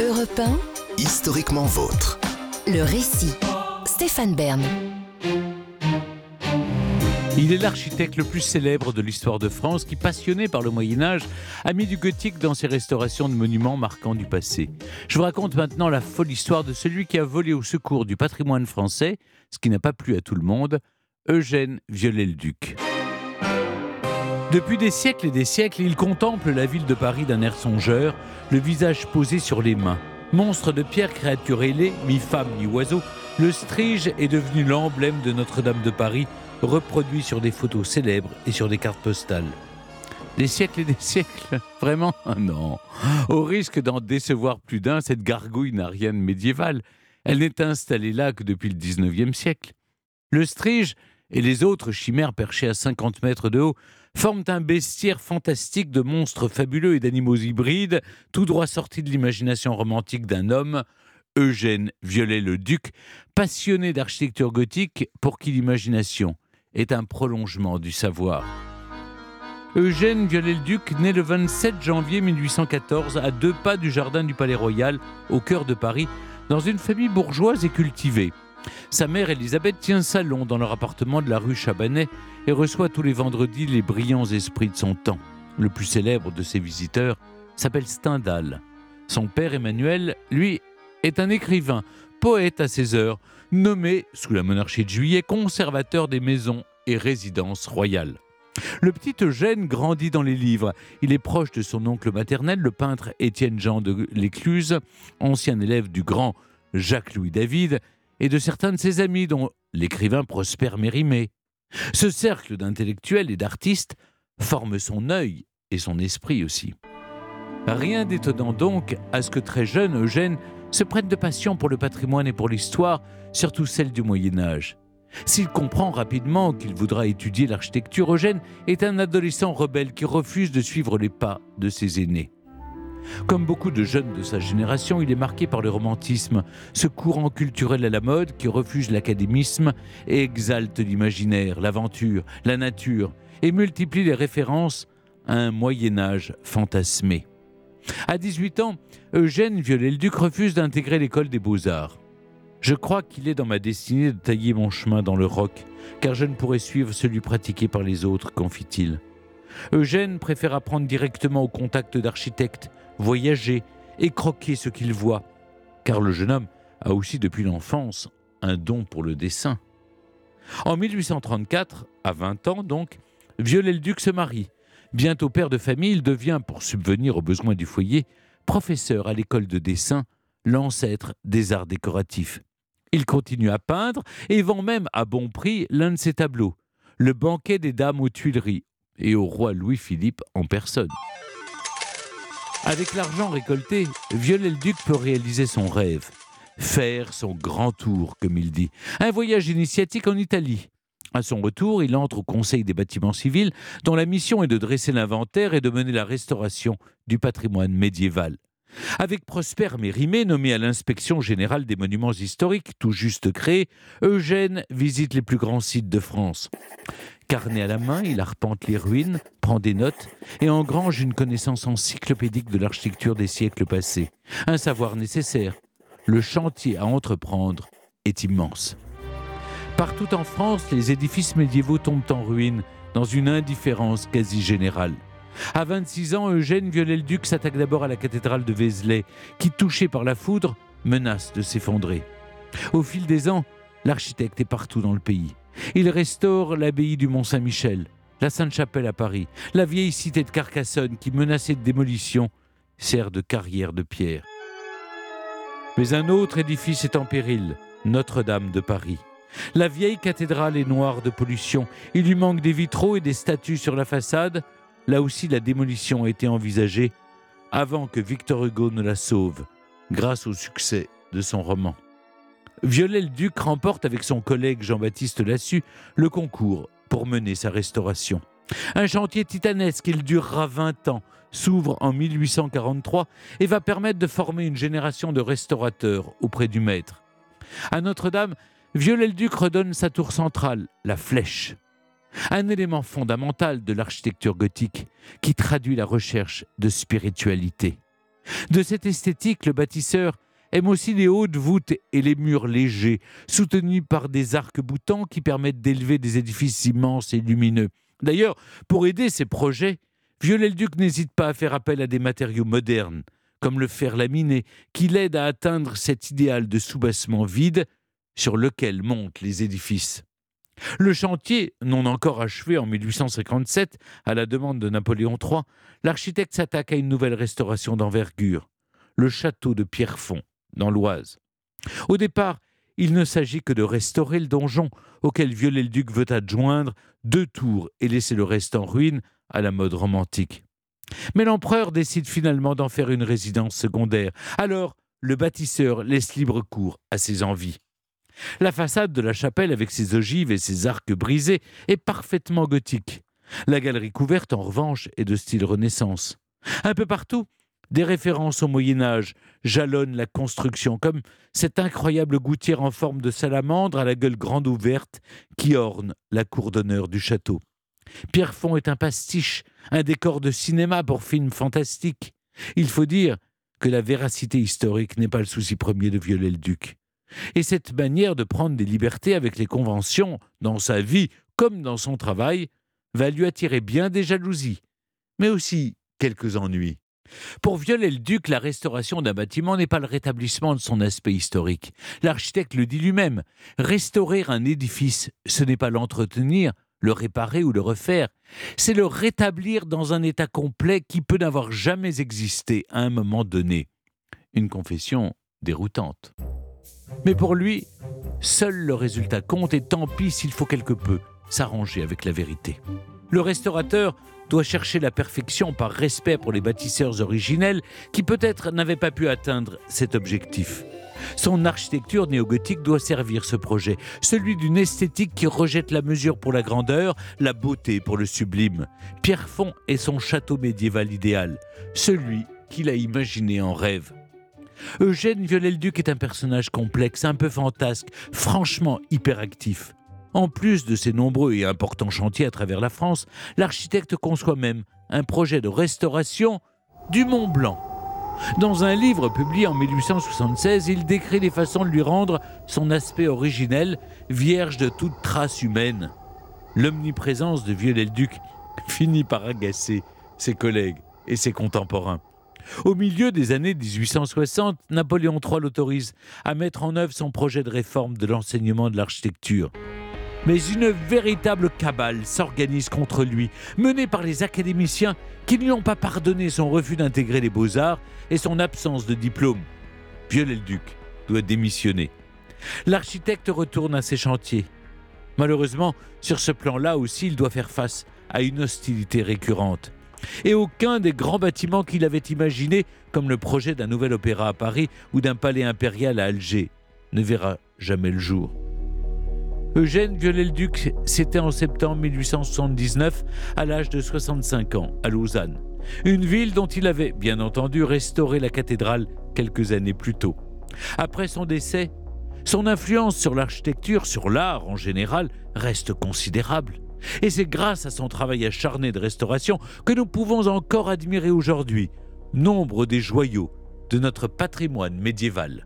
Europe 1, Historiquement vôtre. le récit. Stéphane Bern. Il est l'architecte le plus célèbre de l'histoire de France qui, passionné par le Moyen Âge, a mis du gothique dans ses restaurations de monuments marquants du passé. Je vous raconte maintenant la folle histoire de celui qui a volé au secours du patrimoine français, ce qui n'a pas plu à tout le monde, Eugène Viollet-le-Duc. Depuis des siècles et des siècles, il contemple la ville de Paris d'un air songeur, le visage posé sur les mains. Monstre de pierre, créature ailée, mi-femme, mi-oiseau, le Strige est devenu l'emblème de Notre-Dame de Paris, reproduit sur des photos célèbres et sur des cartes postales. Des siècles et des siècles Vraiment Non. Au risque d'en décevoir plus d'un, cette gargouille n'a rien de médiéval. Elle n'est installée là que depuis le 19e siècle. Le Strige et les autres chimères perchées à 50 mètres de haut forment un bestiaire fantastique de monstres fabuleux et d'animaux hybrides, tout droit sortis de l'imagination romantique d'un homme, Eugène Viollet-le-Duc, passionné d'architecture gothique pour qui l'imagination est un prolongement du savoir. Eugène Viollet-le-Duc naît le 27 janvier 1814 à deux pas du jardin du Palais Royal, au cœur de Paris, dans une famille bourgeoise et cultivée. Sa mère Elisabeth tient salon dans leur appartement de la rue Chabanais et reçoit tous les vendredis les brillants esprits de son temps. Le plus célèbre de ses visiteurs s'appelle Stendhal. Son père Emmanuel, lui, est un écrivain, poète à ses heures, nommé, sous la monarchie de Juillet, conservateur des maisons et résidences royales. Le petit Eugène grandit dans les livres. Il est proche de son oncle maternel, le peintre Étienne-Jean de l'Écluse, ancien élève du grand Jacques-Louis David, et de certains de ses amis, dont l'écrivain Prosper Mérimée. Ce cercle d'intellectuels et d'artistes forme son œil et son esprit aussi. Rien d'étonnant donc à ce que très jeune Eugène se prenne de passion pour le patrimoine et pour l'histoire, surtout celle du Moyen Âge. S'il comprend rapidement qu'il voudra étudier l'architecture, Eugène est un adolescent rebelle qui refuse de suivre les pas de ses aînés. Comme beaucoup de jeunes de sa génération, il est marqué par le romantisme, ce courant culturel à la mode qui refuse l'académisme et exalte l'imaginaire, l'aventure, la nature et multiplie les références à un Moyen Âge fantasmé. À 18 ans, Eugène Viollet-le-Duc refuse d'intégrer l'école des beaux-arts. Je crois qu'il est dans ma destinée de tailler mon chemin dans le roc, car je ne pourrais suivre celui pratiqué par les autres, confie-t-il. Eugène préfère apprendre directement au contact d'architectes, voyager et croquer ce qu'il voit, car le jeune homme a aussi depuis l'enfance un don pour le dessin. En 1834, à 20 ans donc, Viollet-le-Duc se marie. Bientôt père de famille, il devient, pour subvenir aux besoins du foyer, professeur à l'école de dessin, l'ancêtre des arts décoratifs. Il continue à peindre et vend même à bon prix l'un de ses tableaux, Le banquet des dames aux Tuileries, et au roi Louis-Philippe en personne. Avec l'argent récolté, Viollet-le-Duc peut réaliser son rêve, faire son grand tour, comme il dit, un voyage initiatique en Italie. À son retour, il entre au Conseil des bâtiments civils, dont la mission est de dresser l'inventaire et de mener la restauration du patrimoine médiéval. Avec Prosper Mérimée, nommé à l'inspection générale des monuments historiques, tout juste créé, Eugène visite les plus grands sites de France. Carnet à la main, il arpente les ruines, prend des notes et engrange une connaissance encyclopédique de l'architecture des siècles passés. Un savoir nécessaire. Le chantier à entreprendre est immense. Partout en France, les édifices médiévaux tombent en ruine dans une indifférence quasi générale. À 26 ans, Eugène Viollet-le-Duc s'attaque d'abord à la cathédrale de Vézelay, qui, touchée par la foudre, menace de s'effondrer. Au fil des ans, l'architecte est partout dans le pays. Il restaure l'abbaye du Mont-Saint-Michel, la Sainte-Chapelle à Paris, la vieille cité de Carcassonne qui, menacée de démolition, sert de carrière de pierre. Mais un autre édifice est en péril, Notre-Dame de Paris. La vieille cathédrale est noire de pollution. Il lui manque des vitraux et des statues sur la façade. Là aussi, la démolition a été envisagée avant que Victor Hugo ne la sauve, grâce au succès de son roman. Viollet-le-Duc remporte avec son collègue Jean-Baptiste Lassus le concours pour mener sa restauration. Un chantier titanesque, il durera 20 ans, s'ouvre en 1843 et va permettre de former une génération de restaurateurs auprès du maître. À Notre-Dame, Viollet-le-Duc redonne sa tour centrale, la flèche. Un élément fondamental de l'architecture gothique qui traduit la recherche de spiritualité. De cette esthétique, le bâtisseur aime aussi les hautes voûtes et les murs légers, soutenus par des arcs boutants qui permettent d'élever des édifices immenses et lumineux. D'ailleurs, pour aider ces projets, Viollet-le-Duc n'hésite pas à faire appel à des matériaux modernes, comme le fer laminé, qui l'aide à atteindre cet idéal de soubassement vide sur lequel montent les édifices. Le chantier, non encore achevé en 1857, à la demande de Napoléon III, l'architecte s'attaque à une nouvelle restauration d'envergure, le château de Pierrefonds, dans l'Oise. Au départ, il ne s'agit que de restaurer le donjon, auquel Viollet-le-Duc veut adjoindre deux tours et laisser le reste en ruine à la mode romantique. Mais l'empereur décide finalement d'en faire une résidence secondaire. Alors, le bâtisseur laisse libre cours à ses envies. La façade de la chapelle, avec ses ogives et ses arcs brisés, est parfaitement gothique. La galerie couverte, en revanche, est de style Renaissance. Un peu partout, des références au Moyen Âge jalonnent la construction, comme cette incroyable gouttière en forme de salamandre à la gueule grande ouverte qui orne la cour d'honneur du château. Pierrefonds est un pastiche, un décor de cinéma pour film fantastique. Il faut dire que la véracité historique n'est pas le souci premier de Viollet-le-Duc. Et cette manière de prendre des libertés avec les conventions, dans sa vie comme dans son travail, va lui attirer bien des jalousies, mais aussi quelques ennuis. Pour Viollet-le-Duc, la restauration d'un bâtiment n'est pas le rétablissement de son aspect historique. L'architecte le dit lui-même. Restaurer un édifice, ce n'est pas l'entretenir, le réparer ou le refaire, c'est le rétablir dans un état complet qui peut n'avoir jamais existé à un moment donné. Une confession déroutante. Mais pour lui, seul le résultat compte et tant pis s'il faut quelque peu s'arranger avec la vérité. Le restaurateur doit chercher la perfection par respect pour les bâtisseurs originels qui peut-être n'avaient pas pu atteindre cet objectif. Son architecture néogothique doit servir ce projet, celui d'une esthétique qui rejette la mesure pour la grandeur, la beauté pour le sublime. Pierrefonds est son château médiéval idéal, celui qu'il a imaginé en rêve. Eugène Viollet-le-Duc est un personnage complexe, un peu fantasque, franchement hyperactif. En plus de ses nombreux et importants chantiers à travers la France, l'architecte conçoit même un projet de restauration du Mont Blanc. Dans un livre publié en 1876, il décrit les façons de lui rendre son aspect originel, vierge de toute trace humaine. L'omniprésence de Viollet-le-Duc finit par agacer ses collègues et ses contemporains. Au milieu des années 1860, Napoléon III l'autorise à mettre en œuvre son projet de réforme de l'enseignement de l'architecture. Mais une véritable cabale s'organise contre lui, menée par les académiciens qui ne lui ont pas pardonné son refus d'intégrer les beaux-arts et son absence de diplôme. Viollet-le-Duc doit démissionner. L'architecte retourne à ses chantiers. Malheureusement, sur ce plan-là aussi, il doit faire face à une hostilité récurrente. Et aucun des grands bâtiments qu'il avait imaginés, comme le projet d'un nouvel opéra à Paris ou d'un palais impérial à Alger, ne verra jamais le jour. Eugène Viollet-le-Duc c'était en septembre 1879 à l'âge de 65 ans à Lausanne, une ville dont il avait bien entendu restauré la cathédrale quelques années plus tôt. Après son décès, son influence sur l'architecture, sur l'art en général, reste considérable. Et c'est grâce à son travail acharné de restauration que nous pouvons encore admirer aujourd'hui nombre des joyaux de notre patrimoine médiéval.